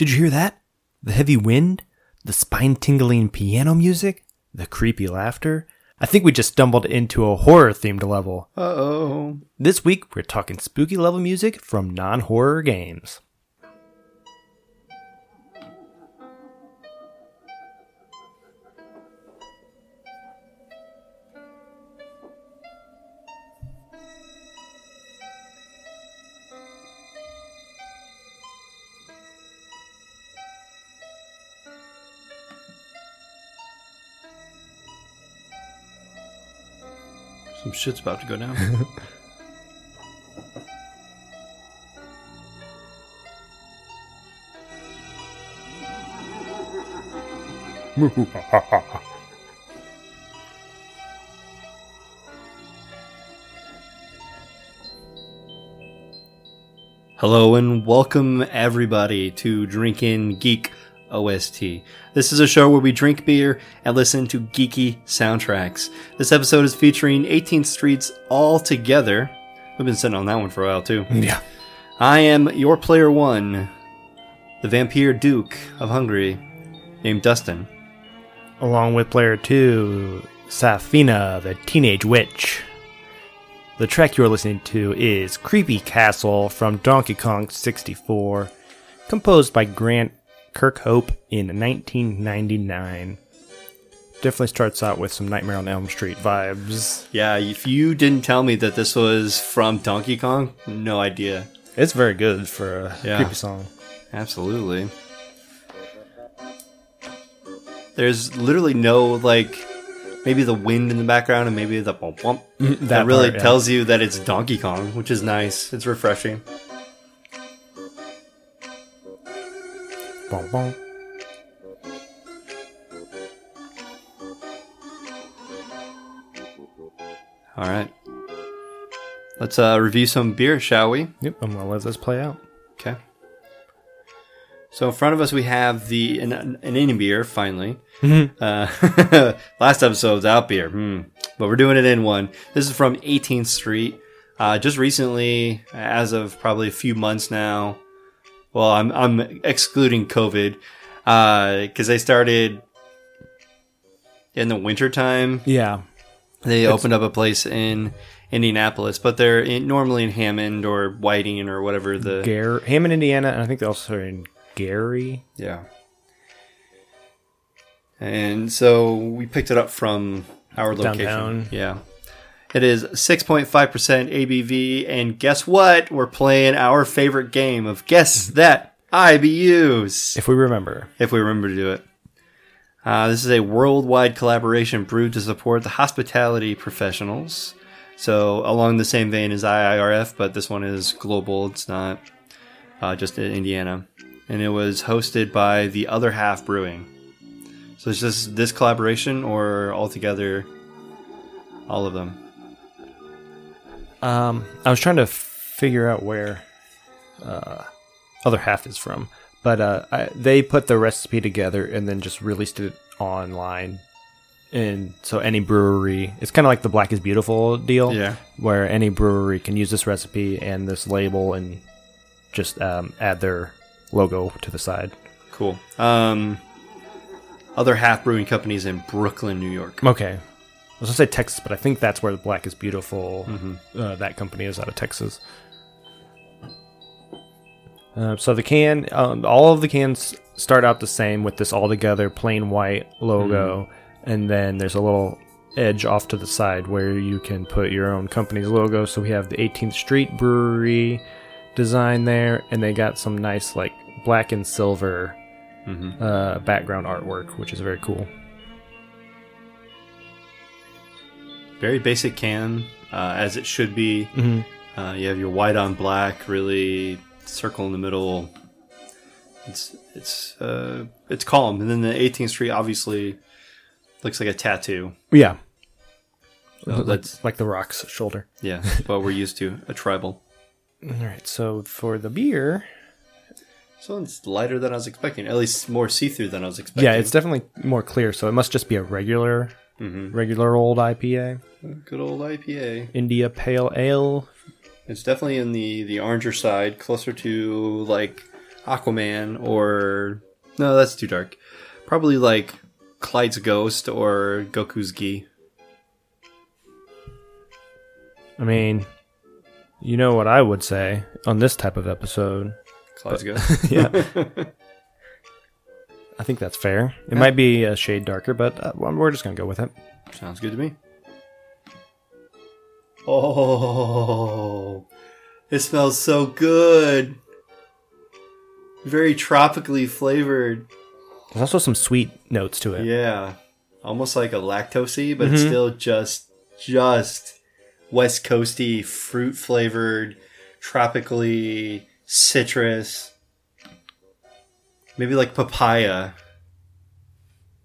Did you hear that? The heavy wind? The spine tingling piano music? The creepy laughter? I think we just stumbled into a horror themed level. Uh oh. This week, we're talking spooky level music from non horror games. Some shit's about to go down. Hello and welcome everybody to Drinkin' Geek OST. This is a show where we drink beer and listen to geeky soundtracks. This episode is featuring 18th Streets All Together. We've been sitting on that one for a while too. Yeah. I am your player one, the Vampire Duke of Hungary, named Dustin. Along with player two, Safina, the teenage witch. The track you're listening to is Creepy Castle from Donkey Kong 64, composed by Grant Kirkhope in 1999. Definitely starts out with some Nightmare on Elm Street vibes. Yeah, if you didn't tell me that this was from Donkey Kong, no idea. It's very good for a Yeah. creepy song. Absolutely. There's literally no like maybe the wind in the background and maybe the bump bump. Mm-hmm. That, that really part, yeah. tells you that it's Donkey Kong, which is nice. It's refreshing. Bum, bum. All right. Let's uh, review some beer, shall we? Yep, I'm gonna let this play out. Okay. So in front of us we have the an, an Indian beer. Finally, uh, last episode's out beer, hmm. but we're doing it in one. This is from 18th Street. Uh, just recently, as of probably a few months now. Well, I'm I'm excluding COVID uh, because they started in the wintertime Yeah, they opened up a place in Indianapolis, but they're in, normally in Hammond or Whiting or whatever the Hammond, Indiana, and I think they're also in Gary. yeah. And so we picked it up from our location. Downtown. Yeah. It is 6.5% ABV, and guess what? We're playing our favorite game of Guess That IBUs. If we remember. if we remember to do it. Uh, this is a worldwide collaboration brewed to support the hospitality professionals. So, along the same vein as IIRF, but this one is global. It's not uh, just in Indiana. And it was hosted by the Other Half Brewing. So, it's just this collaboration or altogether all of them? Um, I was trying to figure out where uh, other half is from, but uh, I, they put the recipe together and then just released it online. And so any brewery, it's kind of like the Black is Beautiful deal, Yeah. where any brewery can use this recipe and this label and just um, add their logo to the side. Cool. Um, other Half Brewing Companies in Brooklyn, New York. Okay. I was gonna say Texas, but I think that's where the Black is Beautiful. Mm-hmm. Uh, that company is out of Texas. Uh, so the can, um, all of the cans start out the same with this all together plain white logo, and then there's a little edge off to the side where you can put your own company's logo. So we have the 18th Street Brewery design there, and they got some nice like black and silver Mhm. uh, background artwork, which is very cool. Very basic can, uh, as it should be. Mhm. Uh, you have your white on black, really circle in the middle. It's it's uh, it's calm, and then the 18th Street obviously looks like a tattoo. Yeah, So like, that's like the Rock's shoulder. yeah, what we're used to a tribal. All right, so for the beer, So it's lighter than I was expecting, at least more see through than I was expecting. yeah, it's definitely more clear. So it must just be a regular, Mhm. regular old IPA, good old IPA. India Pale Ale. It's definitely in the the oranger side, closer to like Aquaman or no, that's too dark. Probably like Clyde's Ghost or Goku's Gi. I mean, you know what I would say on this type of episode. Clyde's Ghost. Yeah. I think that's fair. It might be a shade darker, but uh, we're just gonna go with it. Sounds good to me. Oh, it smells so good. Very tropically flavored. There's also some sweet notes to it. Yeah, almost like a lactosey, but it's still just just West Coasty, fruit flavored, tropically citrus. Maybe like papaya.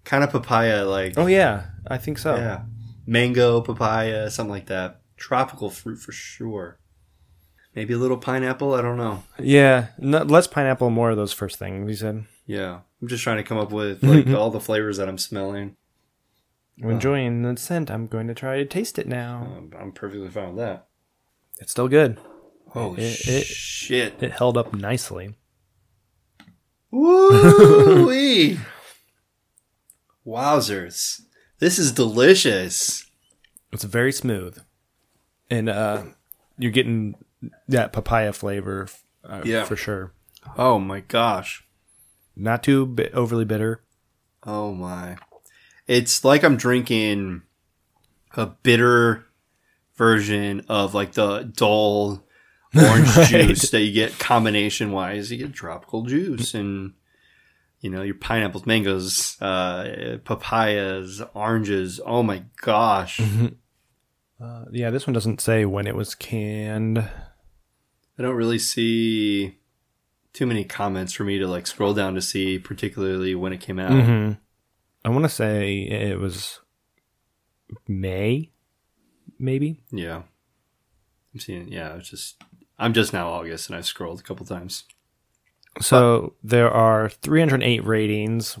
Kind of papaya, like Oh yeah, I think so. yeah, mango, papaya, something like that. Tropical fruit for sure. Maybe a little pineapple. I don't know. Yeah, no, less pineapple, more of those first things you said. Yeah, I'm just trying to come up with like all the flavors that I'm smelling. I'm enjoying the scent. I'm going to try to taste it now. Um, I'm perfectly fine with that. It's still good. Holy It- it- shit! It held up nicely. Woo wee! Wowzers! This is delicious. It's very smooth, and uh, you're getting that papaya flavor. Uh, Yeah. for sure. Oh my gosh! Not too bi- overly bitter. Oh my! It's like I'm drinking a bitter version of like the dull orange Right. juice that you get combination wise. You get tropical juice and you know your pineapples, mangoes, uh, papayas, oranges. Oh my gosh! Uh, yeah, this one doesn't say when it was canned. I don't really see too many comments for me to like scroll down to see, particularly when it came out. hmm I want to say it was May, maybe. Yeah, I'm seeing. Yeah, it's just I'm just now August, and I've scrolled a couple times. So there are 308 ratings,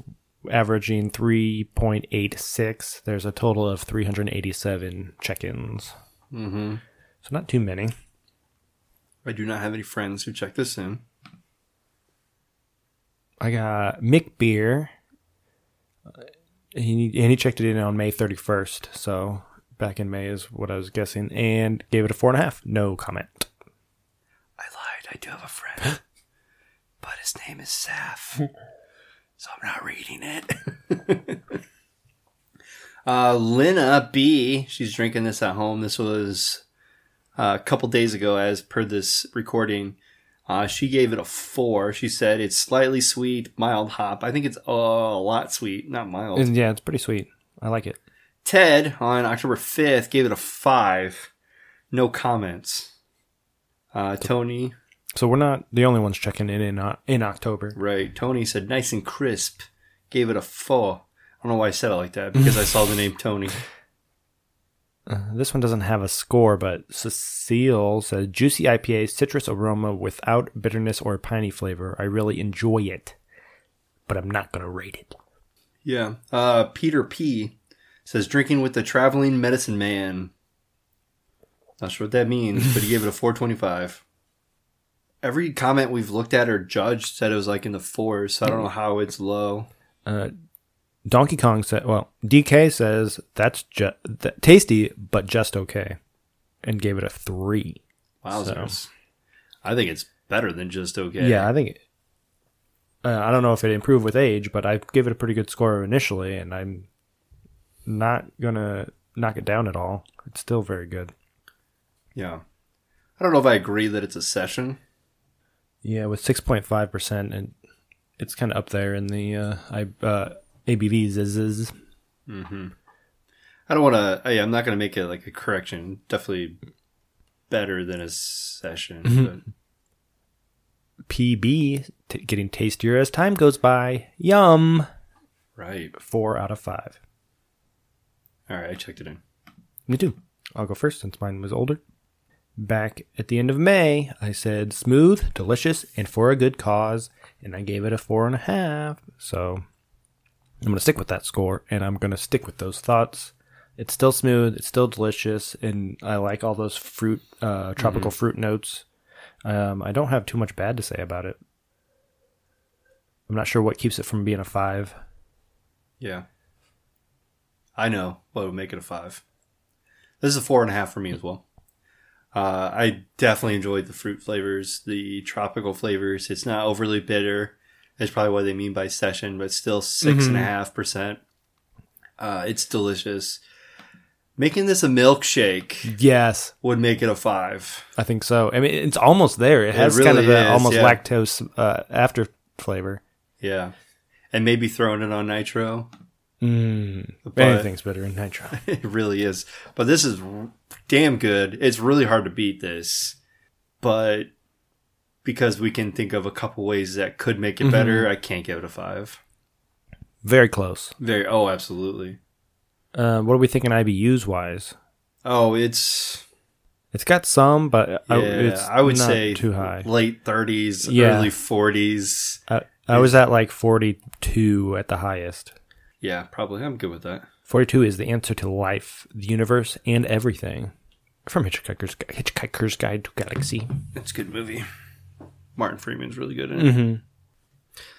averaging 3.86. There's a total of 387 check-ins. Mm-hmm. So not too many. I do not have any friends who check this in. I got Mick Beer. He and he checked it in on May 31st. So back in May is what I was guessing, and gave it a four and a half. No comment. I do have a friend, but his name is Saf, so I'm not reading it. uh, Lena B. She's drinking this at home. This was uh, a couple days ago, as per this recording. Uh, she gave it a four. She said it's slightly sweet, mild hop. I think it's uh, a lot sweet, not mild. And yeah, it's pretty sweet. I like it. Ted on October 5th gave it a five. No comments. Uh, Tony, So we're not the only ones checking in in, uh, in October. right. Tony said nice and crisp. Gave it a four. I don't know why I said it like that because I saw the name Tony. Uh, this one doesn't have a score, but Cecile said juicy IPA, citrus aroma without bitterness or piney flavor. I really enjoy it, but I'm not gonna rate it. Yeah. Uh, Peter P says drinking with the traveling medicine man. Not sure what that means, but he gave it a 425. Every comment we've looked at or judged said it was like in the fours, so I don't know how it's low. Uh, Donkey Kong said, "Well, DK says that's that, tasty, but just okay," and gave it a three. Wowzers. I think it's better than just okay. Yeah, I think. Uh, I don't know if it improved with age, but I gave it a pretty good score initially, and I'm not gonna knock it down at all. It's still very good. Yeah. I don't know if I agree that it's a session. Yeah, with six point five percent, and it's kind of up there in the uh, I uh, ABVs. Is is I don't want to. Yeah, I'm not going to make it like a correction. Definitely better than a session. PB t- getting tastier as time goes by. Yum. Right. Four out of five. All right. I checked it in. Me too. I'll go first since mine was older. Back at the end of May, I said smooth, delicious, and for a good cause, and I gave it a four and a half. So I'm going to stick with that score, and I'm going to stick with those thoughts. It's still smooth, it's still delicious, and I like all those fruit, uh, tropical fruit notes. Um, I don't have too much bad to say about it. I'm not sure what keeps it from being a five. Yeah. I know what would make it a five. This is a four and a half for me as well. Uh, I definitely enjoyed the fruit flavors, the tropical flavors. It's not overly bitter. That's probably what they mean by session, but still six and a half percent. Uh, it's delicious. Making this a milkshake Yes, would make it a five. I think so. I mean, it's almost there. It has kind really of an almost yeah. lactose uh, after flavor. Yeah. And maybe throwing it on nitro. Mm, anything's better in nitro. It really is. But this is damn good. It's really hard to beat this. But because we can think of a couple ways that could make it better, I can't give it a five. Very close. Very oh, absolutely. Uh, what are we thinking IBUs wise? Oh, it's It's got some, but I, yeah, it's I would not say too high. late thirties, Yeah. early forties. I, I was at like 42 at the highest. Yeah, probably. I'm good with that. 42 is the answer to life, the universe, and everything. From Hitchhiker's, Hitchhiker's Guide to Galaxy. It's a good movie. Martin Freeman's really good in it. hmm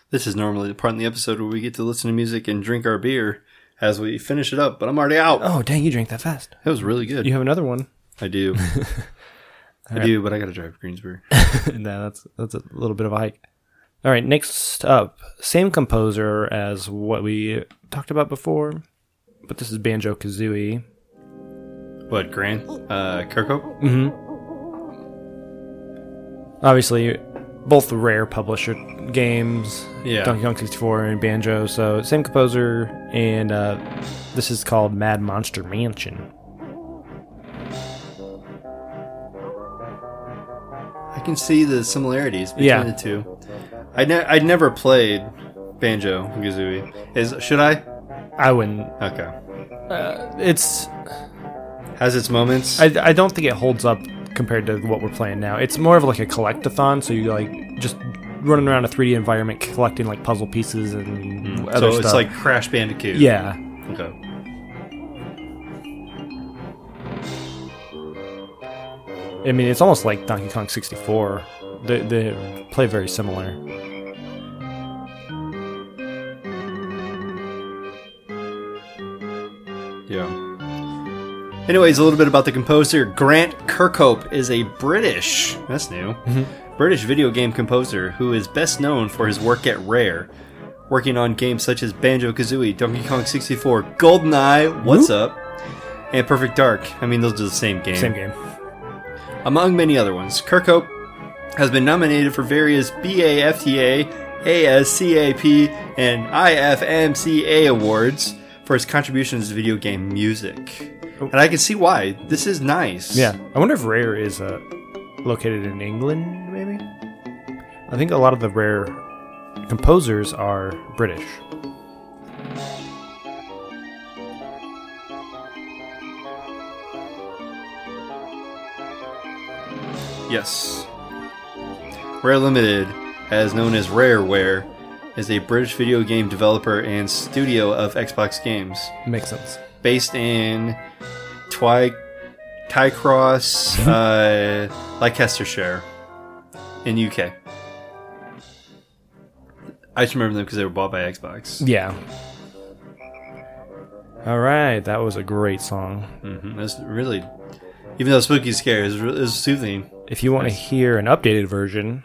This is normally the part in the episode where we get to listen to music and drink our beer as we finish it up, but I'm already out. Oh, dang, you drank that fast. That was really good. You have another one. I do. I do, but I gotta drive to Greensburg. no, that's that's a little bit of a hike. All right, next up, same composer as what we talked about before, but this is Banjo Kazooie. What, Grant? Uh, Kirkhope? Mm-hmm. Obviously, both rare publisher games, Yeah. Donkey Kong 64 and Banjo. So same composer, and uh, this is called Mad Monster Mansion. I can see the similarities between Yeah. the two. I ne- I'd never played Banjo Kazooie. Is should I? I wouldn't. Okay. Uh, it's. Has its moments. I, I don't think it holds up compared to what we're playing now. It's more of like a collectathon, so you like just running around a 3D environment collecting like puzzle pieces and other so stuff. it's like Crash Bandicoot. yeah, Okay. I mean, it's almost like Donkey Kong 64. They, they play very similar. Yeah. Anyways, a little bit about the composer. Grant Kirkhope is a British, that's new, mm-hmm. British video game composer who is best known for his work at Rare, working on games such as Banjo Kazooie, Donkey Kong 64, GoldenEye, What's Up, and Perfect Dark. I mean, those are the same game. Same game. Among many other ones, Kirkhope has been nominated for various BAFTA, ASCAP, and IFMCA awards for his contributions to video game music. And I can see why. This is nice. Yeah, I wonder if Rare is uh, located in England. Maybe. I think a lot of the Rare composers are British. Yes. Rare Limited, as known as Rareware, is a British video game developer and studio of Xbox games. Makes sense. based in Twy Tycross, uh, Leicestershire, in UK. I just remember them because they were bought by Xbox. Yeah. All right, that was a great song. hmm That's really, even though spooky scary, is was, re- soothing. If you want to hear an updated version,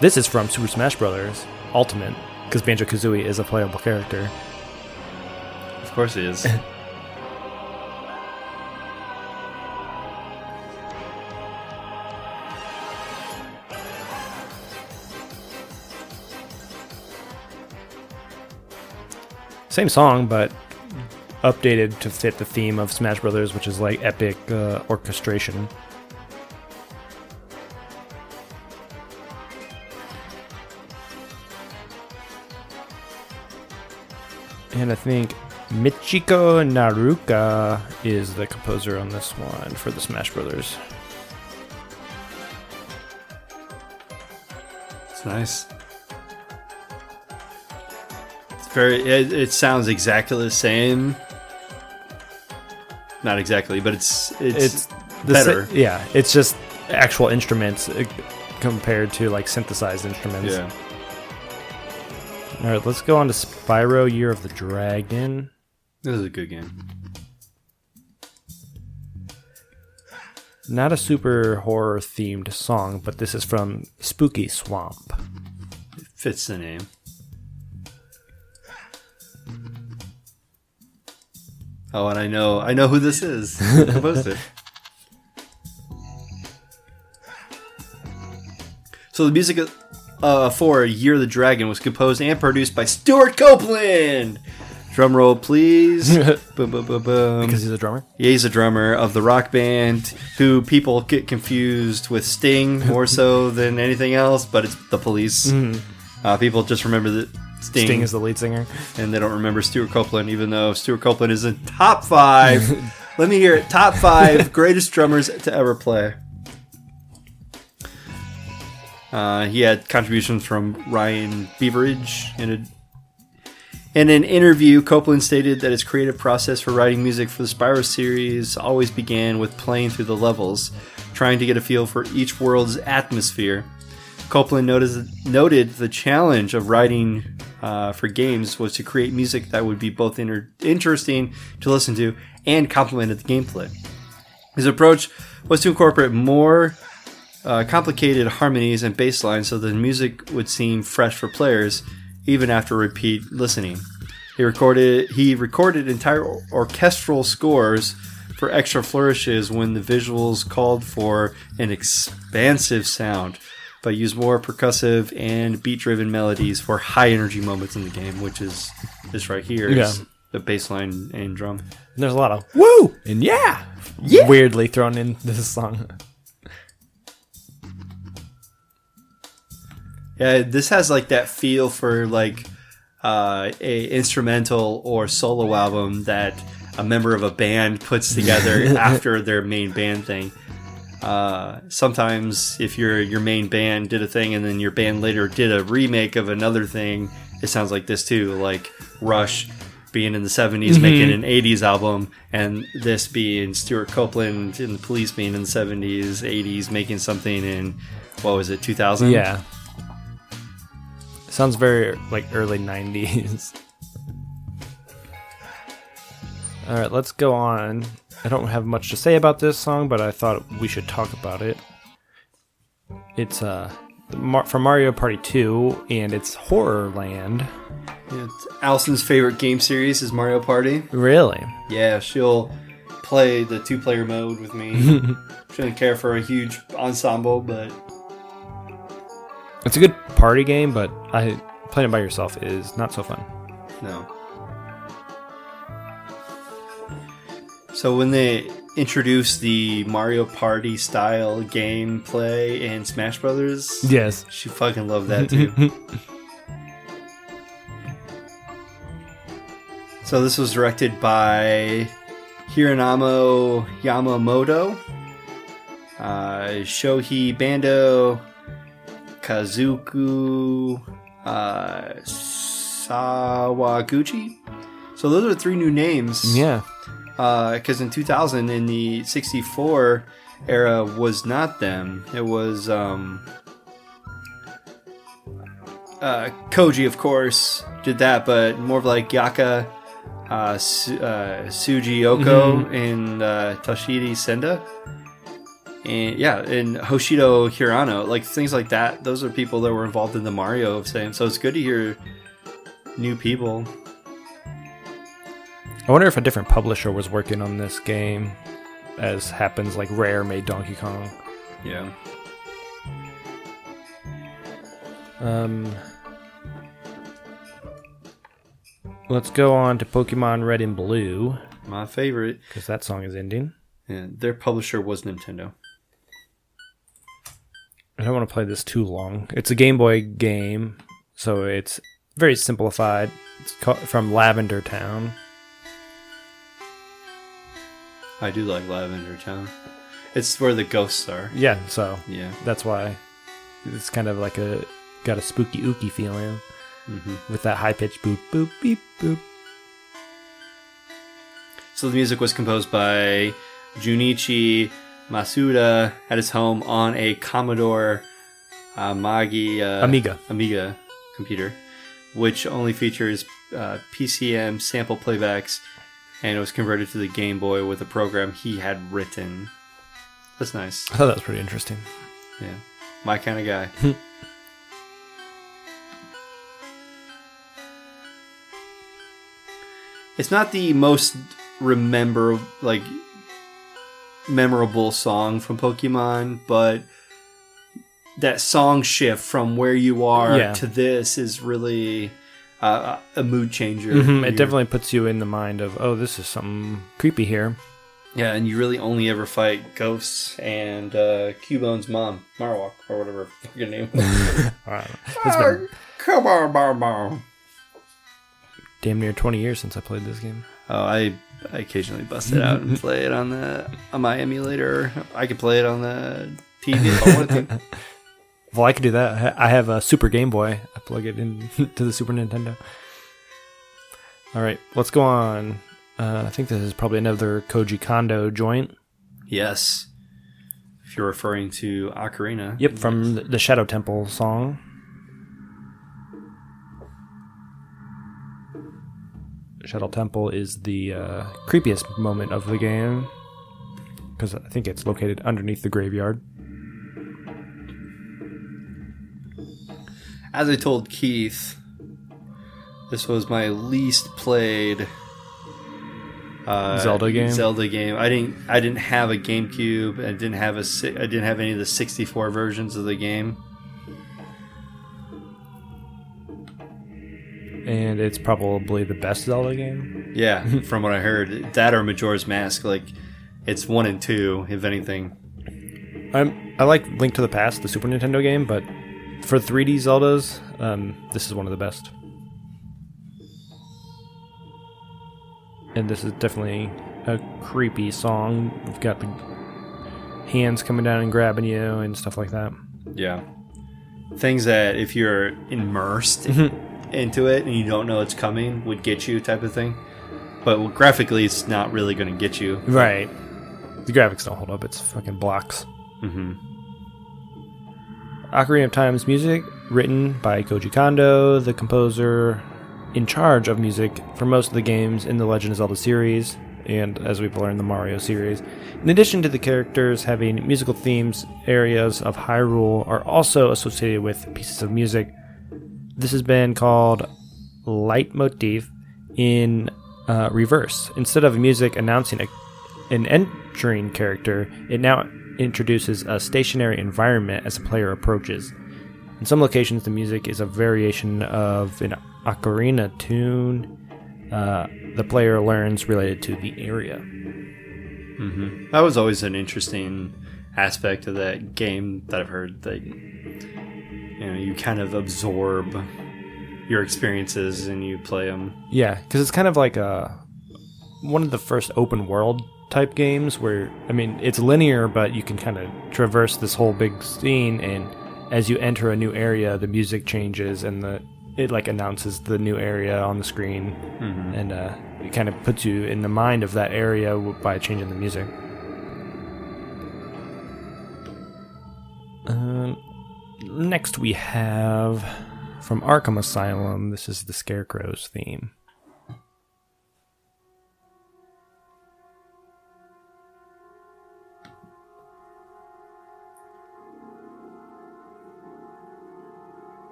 this is from Super Smash Bros. Ultimate, because Banjo Kazooie is a playable character. Of course, it is. Same song, but updated to fit the theme of Smash Brothers, which is like epic uh, orchestration. And I think Michiko Naruka is the composer on this one for the Smash Brothers. It's nice. It's very. It, it sounds exactly the same. Not exactly, but it's it's, It's sa- better. yeah, it's just actual instruments uh, compared to like synthesized instruments. yeah. All right, let's go on to Spyro Year of the Dragon. This is a good game. Not a super horror themed song, but this is from Spooky Swamp. It fits the name. Oh, and I know I know who this is. Who composed it? So the music uh, for Year of the Dragon was composed and produced by Stewart Copeland. Drum roll, please. boom, boom, boom, boom. Because he's a drummer? Yeah, he's a drummer of the rock band who people get confused with Sting more so than anything else, but it's the police. Uh, people just remember that Sting, Sting is the lead singer. and they don't remember Stewart Copeland, even though Stewart Copeland is in top five. Let me hear it. Top five greatest drummers to ever play. Uh, he had contributions from Ryan Beveridge in a in an interview, Copeland stated that his creative process for writing music for the Spyro series always began with playing through the levels, trying to get a feel for each world's atmosphere. Copeland noted, noted the challenge of writing uh, for games was to create music that would be both inter- interesting to listen to and complemented the gameplay. His approach was to incorporate more uh, complicated harmonies and bass lines so the music would seem fresh for players even after repeat listening. He recorded he recorded entire orchestral scores for extra flourishes when the visuals called for an expansive sound, but used more percussive and beat-driven melodies for high energy moments in the game, which is this right here. is Yeah. the bass line and drum. And there's a lot of woo and yeah, Yeah. weirdly thrown in this song. Yeah, this has like that feel for like uh, a instrumental or solo album that a member of a band puts together after their main band thing. Uh, sometimes, if your your main band did a thing and then your band later did a remake of another thing, it sounds like this too. Like Rush being in the 70s making an 80s album, and this being Stewart Copeland and the Police being in the 70s, 80s making something in what was it, 2000? Yeah. Sounds very like early 90s. All right, let's go on. I don't have much to say about this song, but I thought we should talk about it. It's uh from Mario Party 2 and it's Horrorland. It's Allison's favorite game series is Mario Party. Really? Yeah, she'll play the two player mode with me. she doesn't care for a huge ensemble, but It's a good party game, but I playing it by yourself is not so fun. no. So when they introduced the Mario Party style gameplay in Smash Brothers, Yes. she fucking loved that too. so this was directed by Hironamo Yamamoto, uh, Shohei Bando, Kazuku uh, Sawaguchi. So those are three new names. Yeah. Because in 2000, in the 64 era, was not them. It was um, uh, Koji, of course, did that, but more of like Yaka, uh, Su- uh, Suji Oko, and uh, Toshidi Senda. And yeah, and Hoshido Hirano, like things like that. Those are people that were involved in the Mario of same. So it's good to hear new people. I wonder if a different publisher was working on this game, as happens like Rare made Donkey Kong. Yeah. Um, let's go on to Pokemon Red and Blue My favorite. because that song is ending. Yeah, their publisher was Nintendo. I don't want to play this too long. It's a Game Boy game, so it's very simplified. It's from Lavender Town. I do like Lavender Town. It's where the ghosts are. Yeah, so Yeah. that's why it's kind of like a got a spooky ooky feeling hmm with that high pitched boop boop beep boop. So the music was composed by Junichi Masuda at his home on a Commodore uh, Magi uh, Amiga. Amiga computer which only features uh, PCM sample playbacks, and it was converted to the Game Boy with a program he had written. That's nice. I thought that was pretty interesting. Yeah, my kind of guy. it's not the most remember like memorable song from Pokemon, but that song shift from where you are Yeah. to this is really uh, a mood changer. Mhm, It definitely puts you in the mind of, oh, this is something creepy here. yeah, and you really only ever fight ghosts and uh, Cubone's mom, Marowak or whatever your name. was. Been Come on, Bar. damn near 20 years since I played this game. Oh, I, I occasionally bust it out and play it on the on my emulator. I could play it on the TV if I wanted to. Well, I could do that. I have a Super Game Boy. I plug it in to the Super Nintendo. All right, let's go on. Uh, I think this is probably another Koji Kondo joint. Yes. If you're referring to Ocarina. Yep, from the- the Shadow Temple song. Shadow Temple is the uh, creepiest moment of the game because I think it's located underneath the graveyard. As I told Keith, this was my least played uh, Zelda game? Zelda game. I didn't. I didn't have a GameCube. I didn't have a. I didn't have any of the 64 versions of the game. And it's probably the best Zelda game. Yeah, from what I heard, that or Majora's Mask. Like, it's one and two, if anything. I'm, I like Link to the Past, the Super Nintendo game, but for 3D Zeldas, um, this is one of the best. And this is definitely a creepy song. We've got the hands coming down and grabbing you and stuff like that. Yeah. Things that if you're immersed into it and you don't know it's coming would get you type of thing. But graphically it's not really going to get you. Right. The graphics don't hold up. It's fucking blocks. Mm-hmm. Ocarina of Time's music, written by Koji Kondo, the composer in charge of music for most of the games in the Legend of Zelda series, and as we've learned, the Mario series. In addition to the characters having musical themes, areas of Hyrule are also associated with pieces of music. This has been called leitmotif in uh, reverse. Instead of music announcing a, an entering character, it now introduces a stationary environment as the player approaches. In some locations, the music is a variation of an ocarina tune uh, the player learns related to the area. That was always an interesting aspect of that game that I've heard that you know you kind of absorb your experiences and you play them. Yeah, because it's kind of like a one of the first open world type games where I mean it's linear, but you can kind of traverse this whole big scene, and as you enter a new area, the music changes and the it like announces the new area on the screen, and uh, it kind of puts you in the mind of that area by changing the music. Next we have from Arkham Asylum. This is the Scarecrow's theme.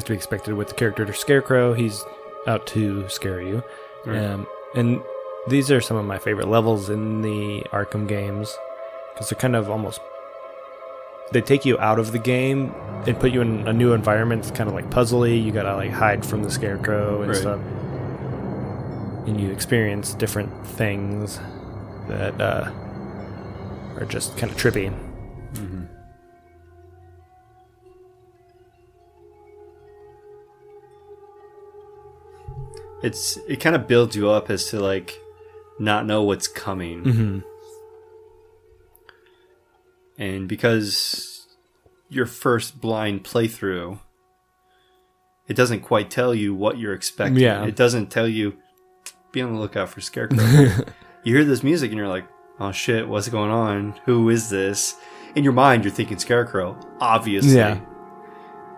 As to be expected with the character Scarecrow, he's out to scare you. Um, and these are some of my favorite levels in the Arkham games because they're kind of almost they take you out of the game and put you in a new environment. It's kind of like puzzly. You gotta like hide from the Scarecrow and Right. stuff, and you experience different things that uh, are just kind of trippy. It's it kind of builds you up as to like not know what's coming. Mm-hmm. and because your first blind playthrough, it doesn't quite tell you what you're expecting. Yeah. It doesn't tell you be on the lookout for Scarecrow. you hear this music and you're like, oh shit, what's going on? Who is this? In your mind, you're thinking Scarecrow, obviously. Yeah.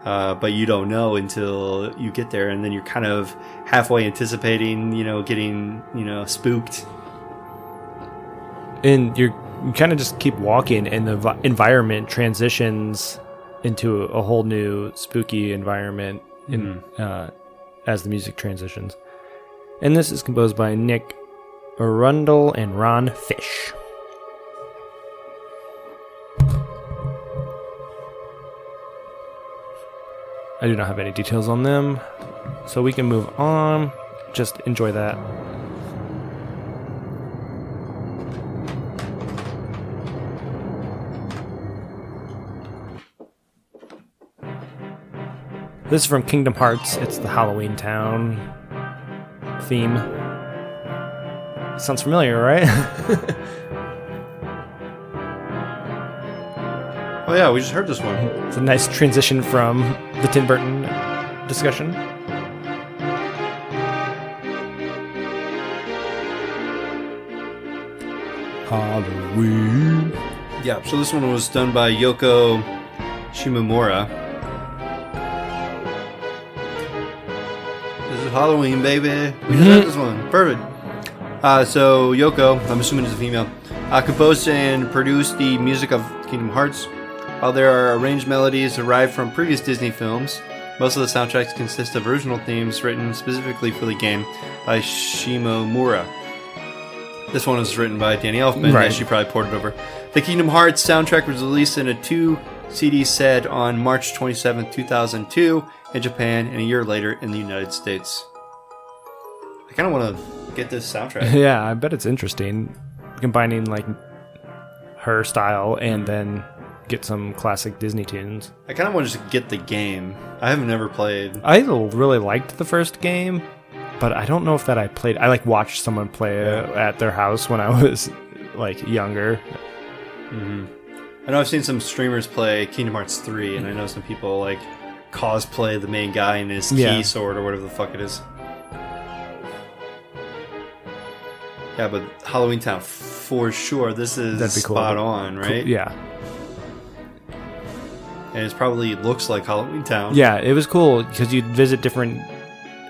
Uh, but you don't know until you get there, and then you're kind of halfway anticipating, you know, getting, you know, spooked. and you're you kind of just keep walking and the vi- environment transitions into a whole new spooky environment in, uh, as the music transitions. And this is composed by nick arundel and ron fish i do not have any details on them so we can move on just enjoy that This is from Kingdom Hearts. It's the Halloween Town theme. Sounds familiar, right? Oh yeah, we just heard this one. it's a nice transition from the Tim Burton discussion. Halloween. Yeah, so this one was done by Yoko Shimomura. This is Halloween, baby. We just heard this one. Perfect. Uh, so Yoko, I'm assuming is a female, uh, composed and produced the music of Kingdom Hearts. While there are arranged melodies derived from previous Disney films, most of the soundtracks consist of original themes written specifically for the game by Shimomura. This one was written by Danny Elfman, Right. as she probably ported over. The Kingdom Hearts soundtrack was released in a two CD set on March 27, 2002, in Japan, and a year later in the United States. I kind of want to get this soundtrack. Yeah, I bet it's interesting combining like her style and then get some classic Disney tunes. I kind of want to just get the game. I haven't never played. I really liked the first game, but I don't know if that I played. I like watched someone play it at their house when I was like younger. Mm-hmm. I know I've seen some streamers play Kingdom Hearts 3, and I know some people like cosplay the main guy in his Yeah. key sword or whatever the fuck it is. Yeah, but Halloween Town for sure. This is That'd be cool. spot on, right? Yeah, and it probably looks like Halloween Town. yeah, it was cool because you'd visit different.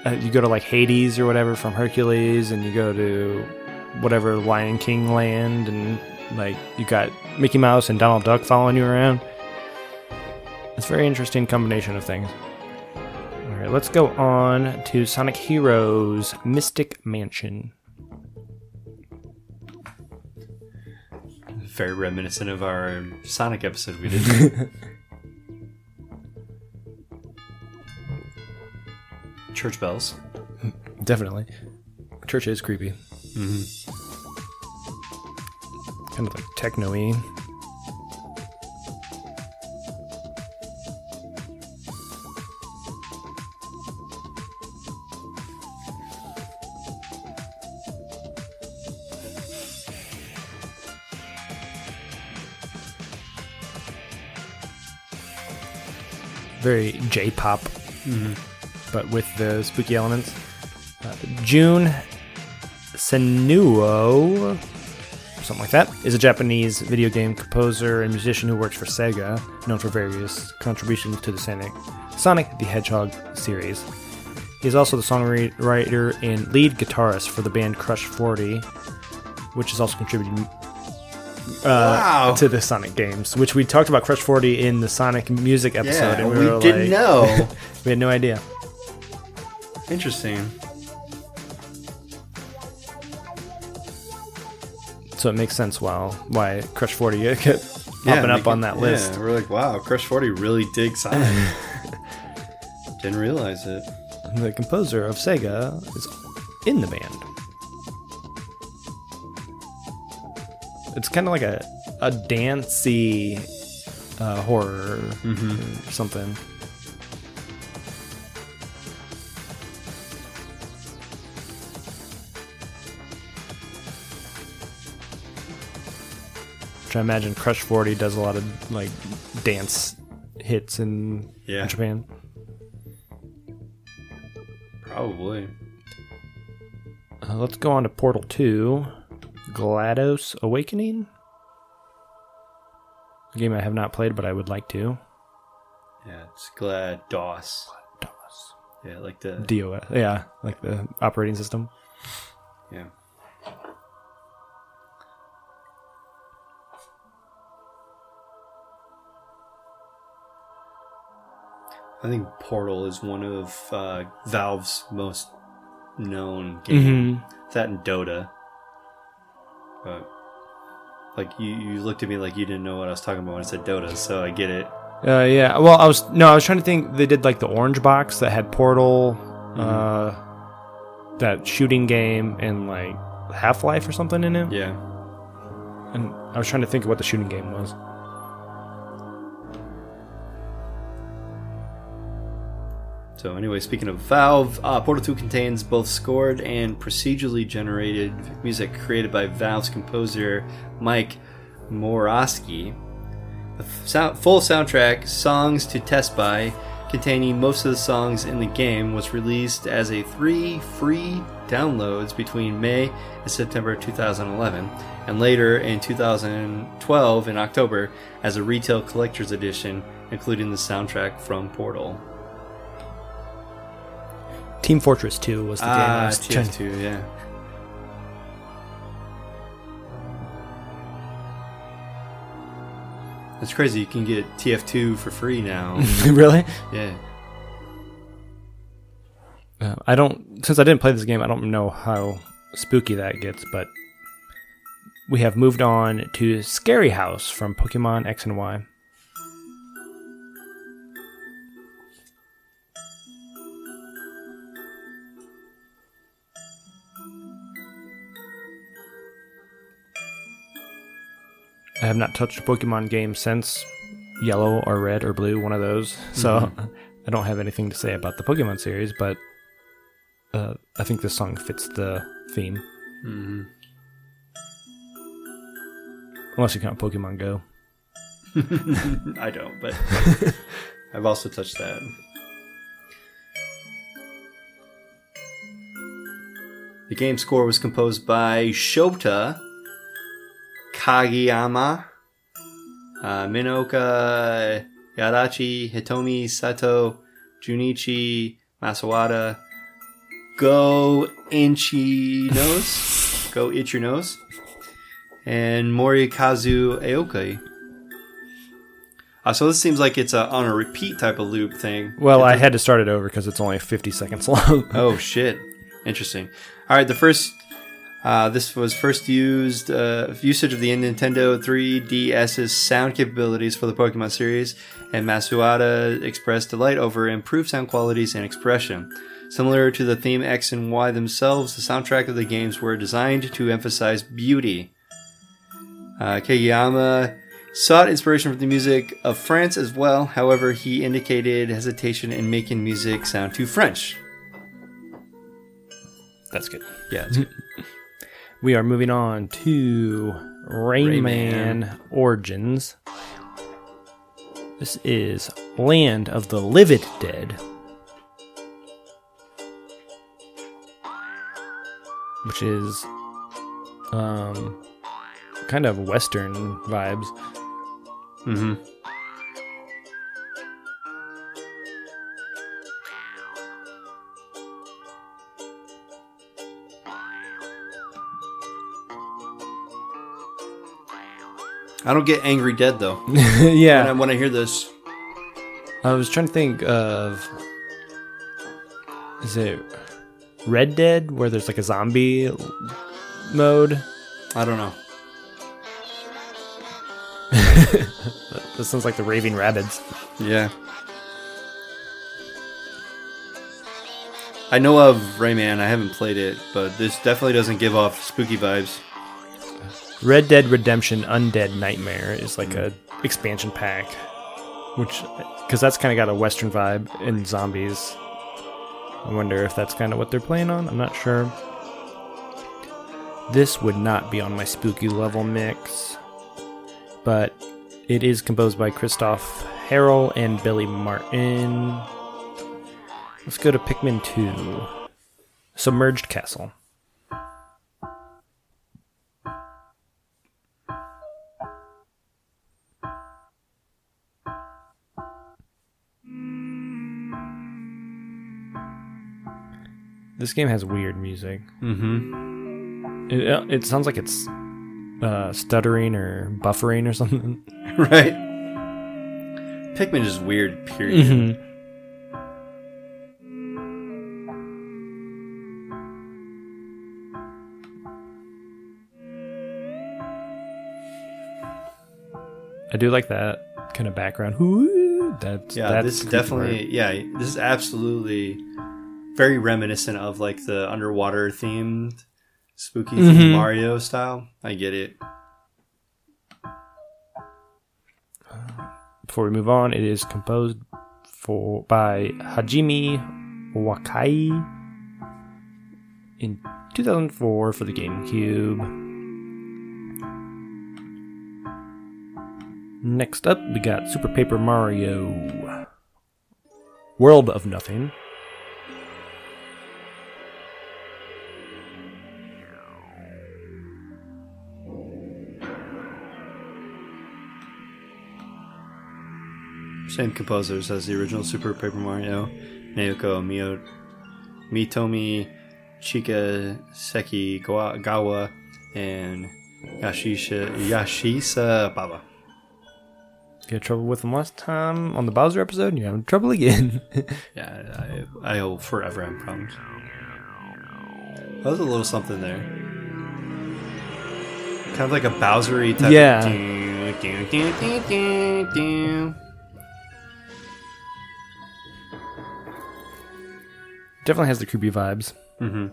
Uh, you go to like Hades or whatever from Hercules, and you go to whatever Lion King land, and like you got Mickey Mouse and Donald Duck following you around. It's a very interesting combination of things. All right, let's go on to Sonic Heroes Mystic Mansion. very reminiscent of our Sonic episode we did. Church bells. Definitely. Church is creepy. Mm-hmm. Kind of like techno y. Very J pop, but with the spooky elements. Uh, Jun Senoue, something like that, is a Japanese video game composer and musician who works for Sega, known for various contributions to the Sonic, Sonic the Hedgehog series. He is also the songwriter and lead guitarist for the band Crush 40, which has also contributed uh, Wow. to the Sonic games, which we talked about Crush 40 in the Sonic music episode, Yeah, and we, we didn't like, know. we had no idea. Interesting. So it makes sense why why Crush 40 kept Yeah, popping up on it- that yeah, list. we're like, wow, Crush 40 really digs Sonic. Didn't realize it. The composer of Sega is in the band. It's kind of like a a dancey uh, horror Mm-hmm. or something. Which I imagine Crush 40 does a lot of like dance hits in, Yeah. in Japan. Probably. Uh, let's go on to Portal 2 GLaDOS Awakening. A game I have not played, but I would like to. Yeah, it's glad DOS. DOS. Yeah, like the DOS. Yeah, like the operating system. yeah. I think Portal is one of uh, Valve's most known games. That and Dota. But like you, you looked at me like you didn't know what I was talking about when I said Dota, so I get it. Uh, yeah. Well, I was no, I was trying to think. They did like the orange box that had Portal, uh, that shooting game, and like Half Life or something in it. Yeah. And I was trying to think of what the shooting game was. So anyway, speaking of Valve, uh, Portal 2 contains both scored and procedurally generated music created by Valve's composer Mike Morasky. F- sound, full soundtrack, Songs to Test By, containing most of the songs in the game, was released as a three free downloads between May and September 2011, and later in 2012 in October as a retail collector's edition, including the soundtrack from Portal. Team Fortress 2 was the game I Ah, was trying- TF2, yeah. That's crazy. You can get TF2 for free now. really? yeah. Uh, I don't. Since I didn't play this game, I don't know how spooky that gets. But we have moved on to Scary House from Pokemon X and Y. I have not touched a Pokemon game since Yellow or Red or Blue, one of those. So I don't have anything to say about the Pokemon series, but uh, I think this song fits the theme. hmm Unless you count Pokemon Go. I don't, but I've also touched that. The game score was composed by Shota Kageyama, uh, Minoka Yadachi, Hitomi Sato, Junichi Masawada, Go Inchi Go Itch Your Nose, and Morikazu Aoki. Uh, so this seems like it's a, on a repeat type of loop thing. Well, I had to start it over because it's only 50 seconds long. Oh shit! Interesting. All right, the first. Uh, this was first used uh, usage of the Nintendo 3DS's sound capabilities for the Pokemon series, and Masuada expressed delight over improved sound qualities and expression. Similar to the theme X and Y themselves, the soundtrack of the games were designed to emphasize beauty. Uh, Kageyama sought inspiration from the music of France as well. However, he indicated hesitation in making music sound too French. That's good. Yeah, it's good. We are moving on to Rayman, Man Origins. This is Land of the Livid Dead. Which is um kind of western vibes. mm-hmm. I don't get angry dead though. When I, yeah. when I hear this, I was trying to think of is it Red Dead where there's like a zombie mode? I don't know. This sounds like the Raving Rabbits. Yeah. I know of Rayman. I haven't played it, but this definitely doesn't give off spooky vibes. Red Dead Redemption Undead Nightmare is like a expansion pack, which because that's kind of got a western vibe in zombies. I wonder if that's kind of what they're playing on. I'm not sure. This would not be on my spooky level mix. But it is composed by Christophe Héral and Billy Martin. Let's go to Pikmin 2 Submerged Castle. This game has weird music. Mm-hmm. It, uh, it sounds like it's uh, stuttering or buffering or something. right? Pikmin is weird, period. Mm-hmm. I do like that kind of background. Ooh, that's Yeah, that's this is definitely part. yeah, this is absolutely very reminiscent of like the underwater themed spooky themed Mhm. Mario style. I get it. Before we move on, it is composed for by Hajime Wakai in 2004 for the GameCube. Next up, we got Super Paper Mario World of Nothing. Same composers as the original Super Paper Mario, Naoko Mio, Mitomi Chika Seki Gawa, and Yashisha, Yashisa Baba. You had trouble with them last time on the Bowser episode, and you're having trouble again. Yeah, I, I will forever have problems. That was a little something there. Kind of like a Bowsery type Yeah. of. Doo, doo, doo, Definitely has the creepy vibes. Mhm.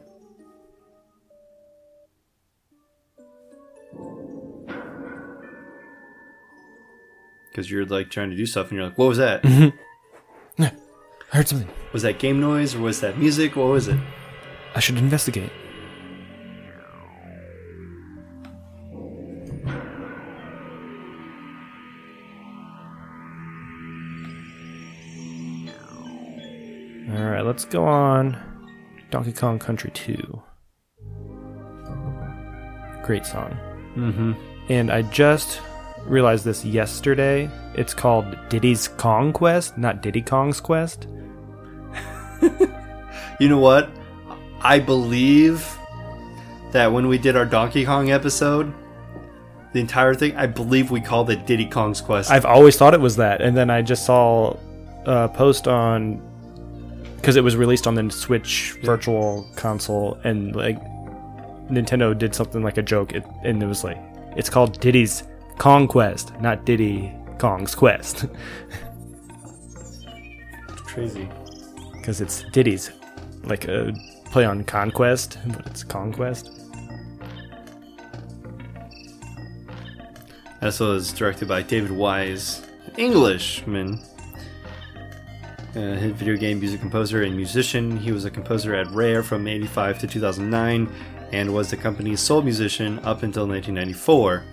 Because you're like trying to do stuff and you're like, what was that? I heard something. Was that game noise or was that music? What was it? I should investigate. Alright, let's go on. Donkey Kong Country 2. Great song. Mm-hmm. And I just realized this yesterday. It's called Diddy's Kong Quest, not Diddy Kong's Quest. You know what? I believe that when we did our Donkey Kong episode, the entire thing, I believe we called it Diddy Kong's Quest. I've always thought it was that, and then I just saw a post on because it was released on the Switch Virtual Console, and like Nintendo did something like a joke, it, and it was like it's called Diddy's Conquest, not Diddy Kong's Quest, Crazy. because it's Diddy's like a play on Conquest, but it's Conquest. This was directed by David Wise, Englishman. Uh, his video game music composer and musician. He was a composer at Rare from 85 to 2009 and was the company's sole musician up until 1994.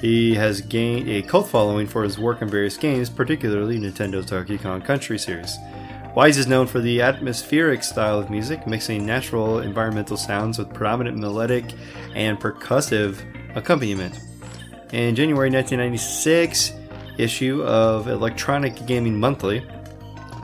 He has gained a cult following for his work on various games, particularly Nintendo's Donkey Kong Country series. Wise is known for the atmospheric style of music, mixing natural environmental sounds with predominant melodic and percussive accompaniment. In January 1996 issue of Electronic Gaming Monthly,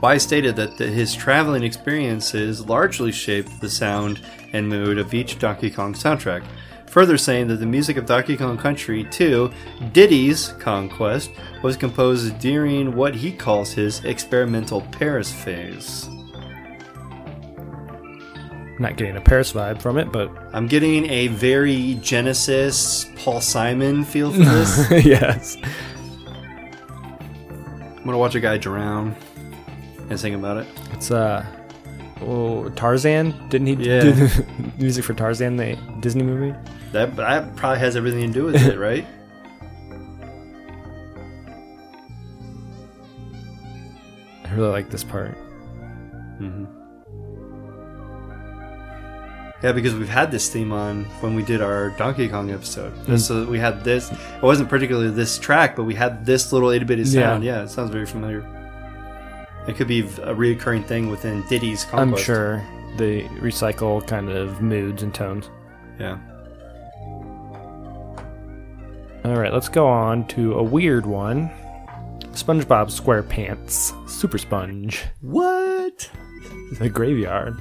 Wise stated that the, his traveling experiences largely shaped the sound and mood of each Donkey Kong soundtrack, further saying that the music of Donkey Kong Country 2, Diddy's Conquest, was composed during what he calls his experimental Paris phase. Not getting a Paris vibe from it, but I'm getting a very Genesis, Paul Simon feel for this. yes. I'm gonna watch a guy drown and sing about it. It's uh oh, Tarzan. Didn't he Yeah. do the music for Tarzan, the Disney movie? That that probably has everything to do with it, right? I really like this part. hmm Yeah, because we've had this theme on when we did our Donkey Kong episode. So we had this. It wasn't particularly this track, but we had this little itty bitty sound. Yeah, it sounds very familiar. It could be a reoccurring thing within Diddy's I'm sure they recycle kind of moods and tones. Yeah. All right, let's go on to a weird one. SpongeBob SquarePants Super Sponge, What? the graveyard.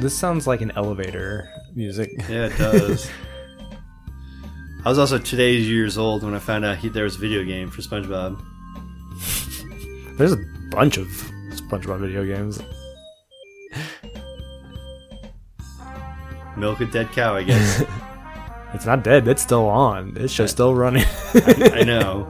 This sounds like an elevator music. Yeah, it does. I was also today's years old when I found out he, there was a video game for SpongeBob. There's a bunch of SpongeBob video games. Milk a dead cow, I guess. It's not dead. It's still on. It's just still running. I know.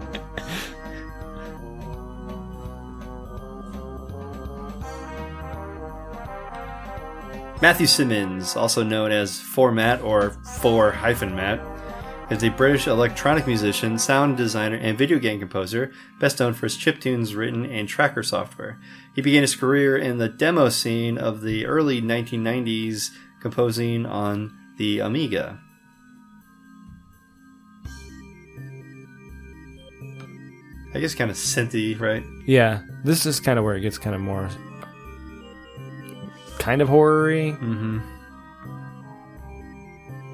Matthew Simmons, also known as Format or Four hyphen Matt, is a British electronic musician, sound designer, and video game composer, best known for his chiptunes written in tracker software. He began his career in the demo scene of the early 1990s, composing on the Amiga. I guess kind of synthy, right? yeah, this is kind of where it gets kind of more, kind of horror-y. Mm-hmm.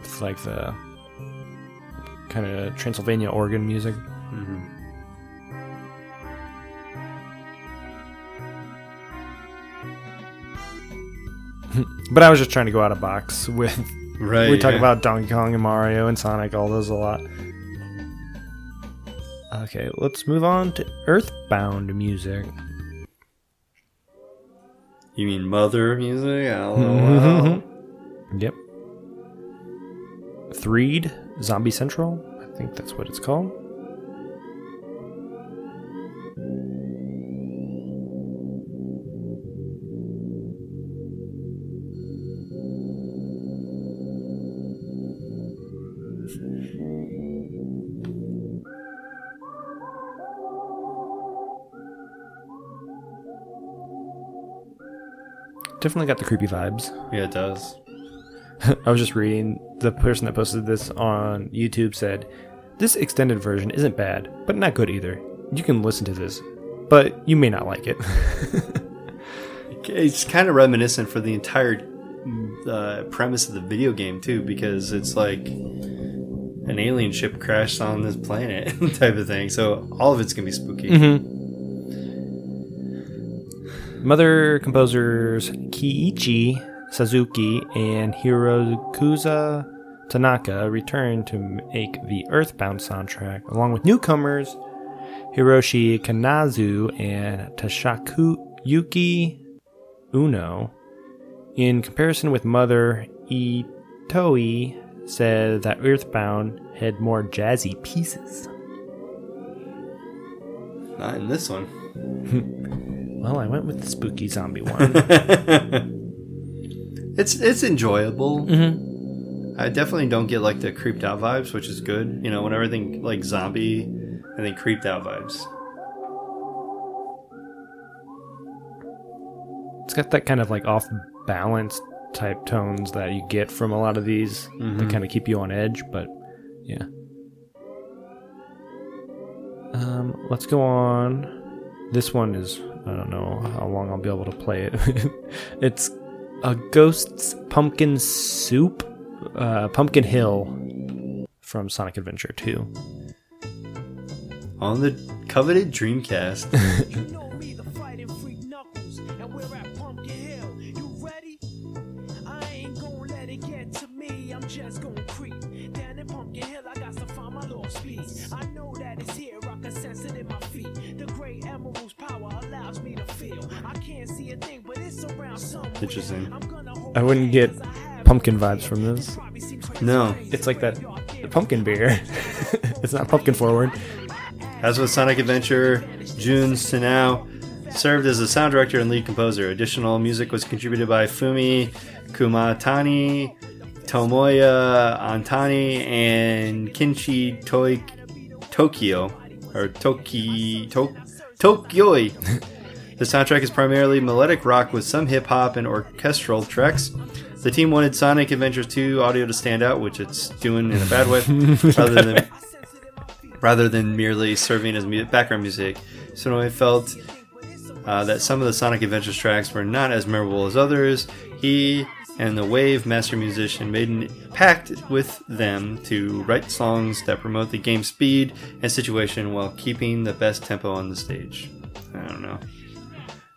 It's like the kind of Transylvania organ music. Mm-hmm. But I was just trying to go out of box with. Right. we talk yeah. about Donkey Kong and Mario and Sonic, all those a lot. Okay, let's move on to Earthbound music. You mean mother music? Mm-hmm. LOL. Yep. Threed Zombie Central. I think that's what it's called. Definitely got the creepy vibes. Yeah, it does. I was just reading the person that posted this on YouTube said, This extended version isn't bad, but not good either. You can listen to this, but you may not like it. It's kind of reminiscent for the entire uh, premise of the video game too, because it's like an alien ship crashed on this planet type of thing. So all of it's gonna be spooky. Mother composers Keiichi Suzuki and Hirokazu Tanaka returned to make the Earthbound soundtrack, along with newcomers Hiroshi Kanazu and Tashaku Yuki Uno. In comparison with Mother, Itoi said that Earthbound had more jazzy pieces. Not in this one. Well, I went with the spooky zombie one. It's it's enjoyable. mm-hmm. I definitely don't get like the creeped out vibes, which is good. You know, when everything like zombie, and think creeped out vibes. It's got that kind of like off balance type tones that you get from a lot of these that kind of keep you on edge, but yeah. Um, let's go on. This one is I don't know how long I'll be able to play it. it's a Ghost's Pumpkin Soup, uh, Pumpkin Hill from Sonic Adventure 2. On the coveted Dreamcast. wouldn't get hand 'cause I have pumpkin vibes from this. Probably seems crazy No. It's like that the pumpkin beer. it's not pumpkin forward. As with Sonic Adventure, Jun Senoue served as the sound director and lead composer. Additional music was contributed by Fumi Kumatani, Tomoya Antani, and Kinchi Toi- Tokyo or Toki to- Tokyoi. The soundtrack is primarily melodic rock with some hip hop and orchestral tracks. The team wanted Sonic Adventures 2 audio to stand out, which it's doing in a bad way, rather than rather than merely serving as mu- background music. So I felt uh, that some of the Sonic Adventures tracks were not as memorable as others. He and the Wave master musician made a pact with them to write songs that promote the game's speed and situation while keeping the best tempo on the stage. I don't know.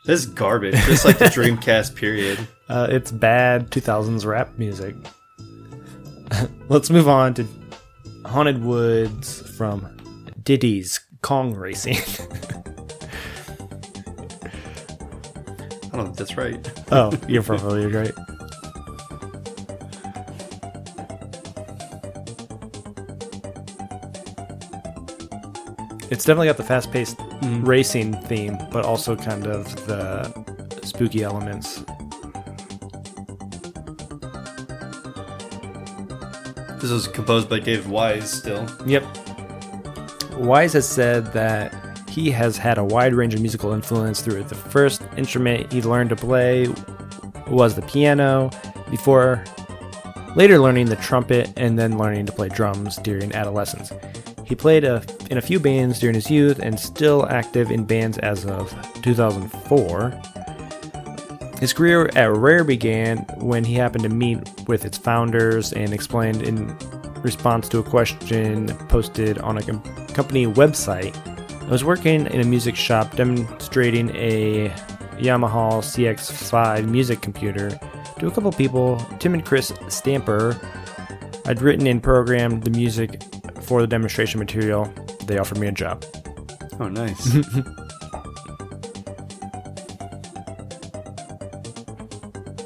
This is garbage, just like the Dreamcast period. Uh, it's bad 2000s rap music. Let's move on to Haunted Woods from Diddy's Kong Racing. I don't know if that's right. oh, you're probably right. It's definitely got the fast paced mm-hmm. racing theme, but also kind of the spooky elements. This was composed by David Wise still. Yep. Wise has said that he has had a wide range of musical influence through it. The first instrument he learned to play was the piano, before later learning the trumpet and then learning to play drums during adolescence. He played a, in a few bands during his youth and still active in bands as of 2004. His career at Rare began when he happened to meet with its founders and explained in response to a question posted on a com- company website. I was working in a music shop demonstrating a Yamaha CX5 music computer to a couple people, Tim and Chris Stamper. I'd written and programmed the music for the demonstration material. They offered me a job. Oh, nice.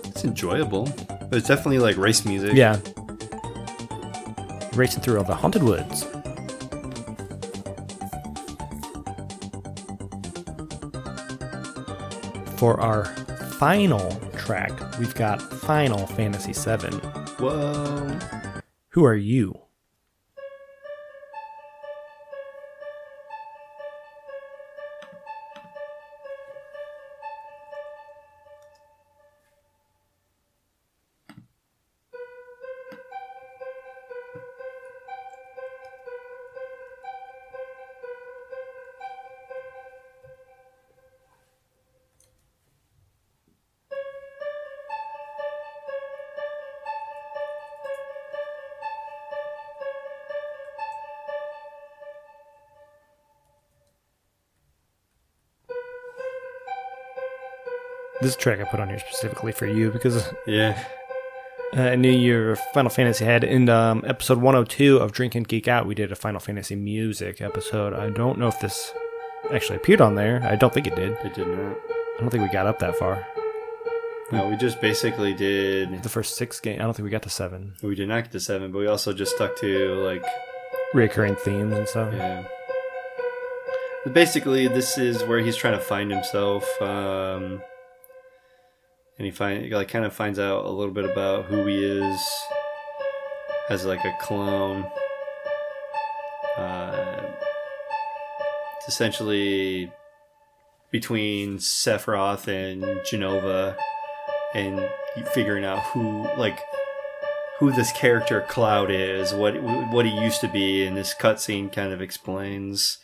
it's enjoyable. But it's definitely like race music. Yeah. Racing through all the haunted woods. For our final track, we've got Final Fantasy VII. Whoa. Who are you? This track I put on here specifically for you because Yeah. uh, I knew your Final Fantasy head. In um, episode 102 of Drink and Geek Out, we did a Final Fantasy music episode. I don't know if this actually appeared on there. I don't think it did. It did not. I don't think we got up that far. No, we just basically did. The first six game, I don't think we got to seven. We did not get to seven, but we also just stuck to like Reoccurring themes and stuff. Yeah. But basically, this is where he's trying to find himself, um, and he find like kind of finds out a little bit about who he is as like a clone. Uh, it's essentially between Sephiroth and Jenova, and figuring out who like who this character Cloud is, what what he used to be, and this cutscene kind of explains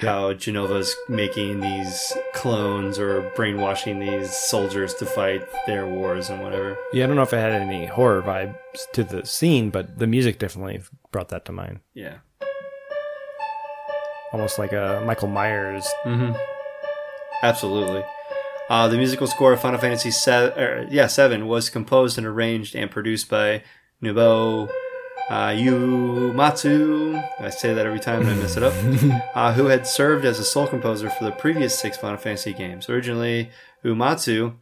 how Jenova's making these clones or brainwashing these soldiers to fight their wars and whatever. Yeah, I don't know if it had any horror vibes to the scene, but the music definitely brought that to mind. Yeah. Almost like a Michael Myers. Mm-hmm. Absolutely. Uh, the musical score of Final Fantasy seven, er, yeah, seven was composed and arranged and produced by Nobuo uh, Uematsu. I say that every time and I mess it up. uh, who had served as a sole composer for the previous six Final Fantasy games. Originally, Umatsu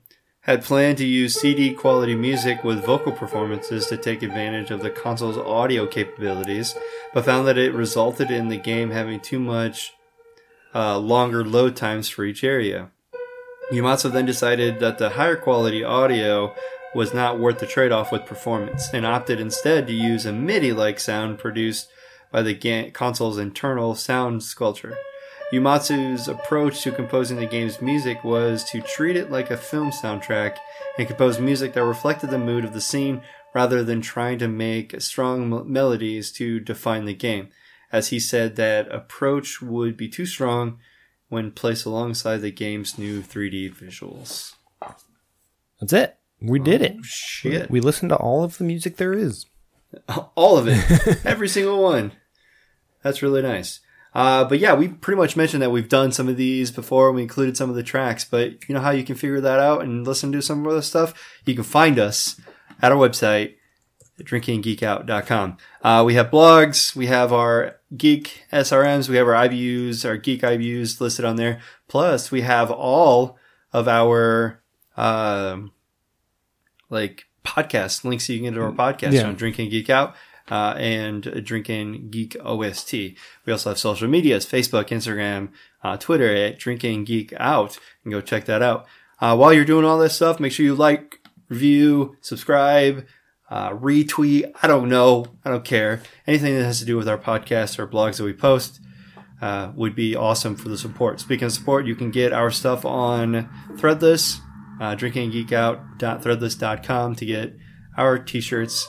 had planned to use CD quality music with vocal performances to take advantage of the console's audio capabilities, but found that it resulted in the game having too much uh, longer load times for each area. Uematsu then decided that the higher quality audio was not worth the trade off with performance and opted instead to use a MIDI like sound produced by the console's internal sound sculpture. Umatsu's approach to composing the game's music was to treat it like a film soundtrack and compose music that reflected the mood of the scene rather than trying to make strong melodies to define the game. As he said, that approach would be too strong when placed alongside the game's new 3D visuals. That's it. We did it. Shit. We listened to all of the music there is. All of it. Every single one. That's really nice. Uh, but yeah, we pretty much mentioned that we've done some of these before. We included some of the tracks, but you know how you can figure that out and listen to some of the stuff? You can find us at our website, drinkinggeekout.com. Uh, we have blogs, we have our geek SRMs, we have our IBUs, our geek IBUs listed on there. Plus, we have all of our, um, like podcast links so you can get to our podcast Yeah. on Drinking Geek Out uh, and Drinking Geek OST. We also have social medias Facebook, Instagram, uh, Twitter at Drinking Geek Out. And go check that out. Uh, while you're doing all this stuff, make sure you like, review, subscribe, uh, retweet. I don't know. I don't care. Anything that has to do with our podcast or blogs that we post uh, would be awesome for the support. Speaking of support, you can get our stuff on Threadless, uh, drinkinggeekout.threadless.com to get our t-shirts.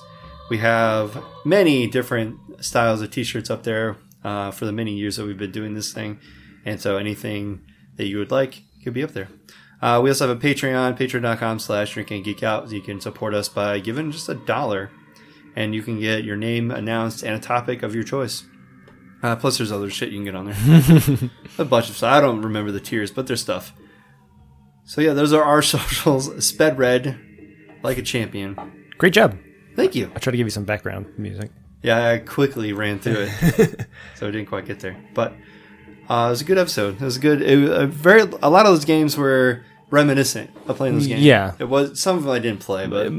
We have many different styles of t-shirts up there uh, for the many years that we've been doing this thing. And so anything that you would like could be up there. Uh, we also have a Patreon, patreon.com slash drinkinggeekout. You can support us by giving just a dollar and you can get your name announced and a topic of your choice. Uh, plus, there's other shit you can get on there. a bunch of stuff. I don't remember the tiers, but there's stuff. So yeah, those are our socials. Sped red, like a champion. Great job. Thank you. I tried to give you some background music. Yeah, I quickly ran through it, so I didn't quite get there. But uh, it was a good episode. It was a good. It was a very. A lot of those games were reminiscent of playing those games. Yeah. it was. Some of them I didn't play, but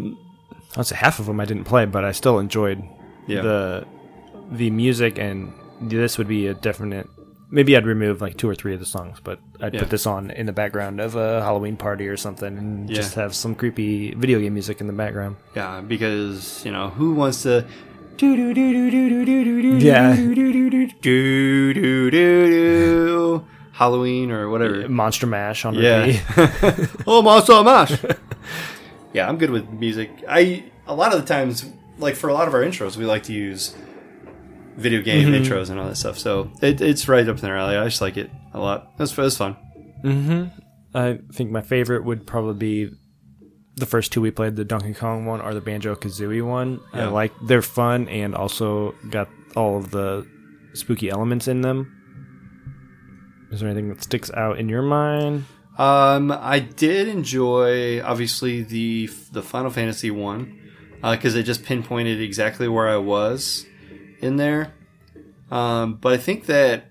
I'd say half of them I didn't play, but I still enjoyed Yeah. the the music, and this would be a definite. Maybe I'd remove like two or three of the songs, but I'd Yeah. put this on in the background of a Halloween party or something, and Yeah. just have some creepy video game music in the background. yeah, because you know who wants to. Yeah. do do do do do do do do do do do do Halloween or whatever. Monster Mash on Yeah. oh, Monster Mash. yeah, I'm good with music. I a lot of the times, like for a lot of our intros, we like to use video game Mm-hmm. intros and all that stuff. So it, it's right up in their alley. I just like it a lot. That's that's fun. I think my favorite would probably be the first two we played, the Donkey Kong one or the Banjo Kazooie one. I like they're fun and also got all of the spooky elements in them. Is there anything that sticks out in your mind? Um, I did enjoy obviously the the Final Fantasy one because it just pinpointed exactly where I was in there. Um, but I think that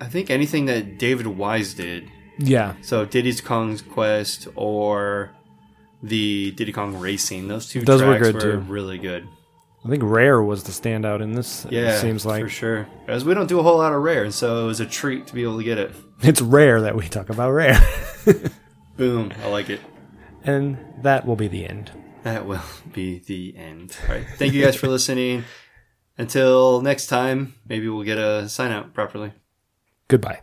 I think anything that David Wise did Yeah, So Diddy's Kong's Quest or the Diddy Kong Racing, those two Those were tracks good, were too. really good. I think Rare was the standout in this. Yeah, it seems like for sure. As we don't do a whole lot of rare, and so it was a treat to be able to get it. it's rare that we talk about Rare, Boom, I like it. and that will be the end. That will be the end. All right, thank you guys for listening. Until next time, maybe we'll get a sign out properly. Goodbye.